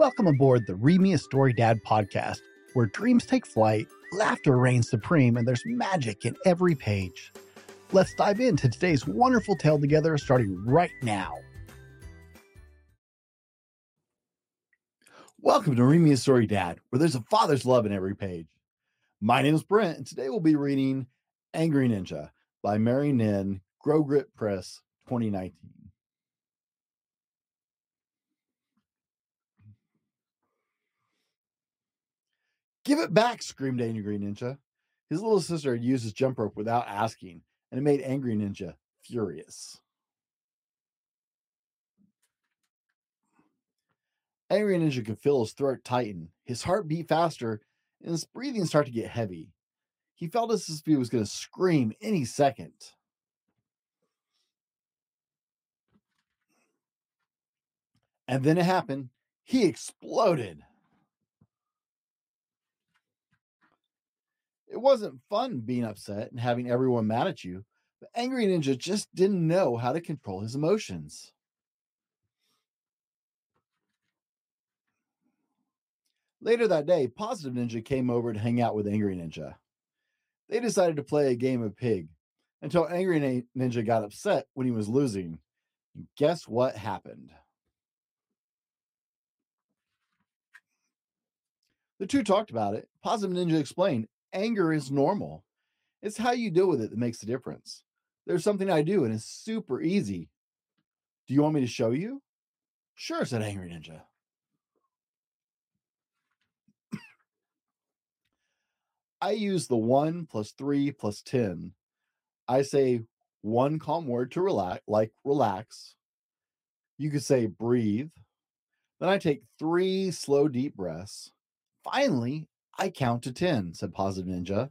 Welcome aboard the Read Me a Story Dad podcast, where dreams take flight, laughter reigns supreme, and there's magic in every page. Let's dive into today's wonderful tale together, starting right now. Welcome to Read Me a Story Dad, where there's a father's love in every page. My name is Brent, and today we'll be reading Angry Ninja by Mary Nhin, Grow Grit Press, 2019. Give it back, screamed Angry Ninja. His little sister had used his jump rope without asking, and it made Angry Ninja furious. Angry Ninja could feel his throat tighten, his heart beat faster, and his breathing start to get heavy. He felt as if he was going to scream any second. And then it happened. He exploded. It wasn't fun being upset and having everyone mad at you, but Angry Ninja just didn't know how to control his emotions. Later that day, Positive Ninja came over to hang out with Angry Ninja. They decided to play a game of pig until Angry Ninja got upset when he was losing. And guess what happened? The two talked about it. Positive Ninja explained anger is normal. It's how you deal with it that makes the difference. There's something I do and it's super easy. Do you want me to show you? Sure, said Angry Ninja. I use the one plus three plus 10. I say one calm word to relax, like relax. You could say breathe. Then I take three slow, deep breaths. Finally, I count to 10, said Positive Ninja.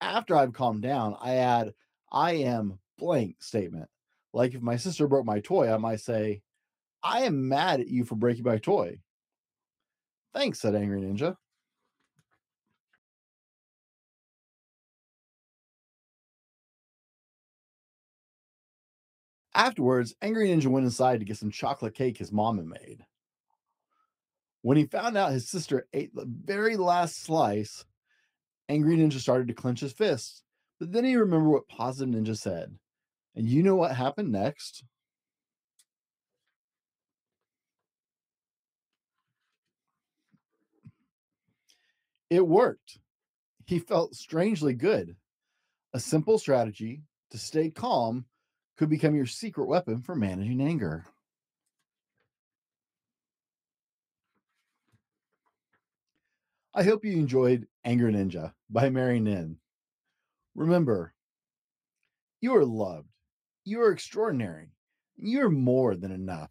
After I've calmed down, I add, I am blank statement. Like if my sister broke my toy, I might say, I am mad at you for breaking my toy. Thanks, said Angry Ninja. Afterwards, Angry Ninja went inside to get some chocolate cake his mom had made. When he found out his sister ate the very last slice, Angry Ninja started to clench his fists. But then he remembered what Positive Ninja said. And you know what happened next? It worked. He felt strangely good. A simple strategy to stay calm could become your secret weapon for managing anger. I hope you enjoyed Anger Ninja by Mary Nhin. Remember, you are loved, you are extraordinary, you are more than enough.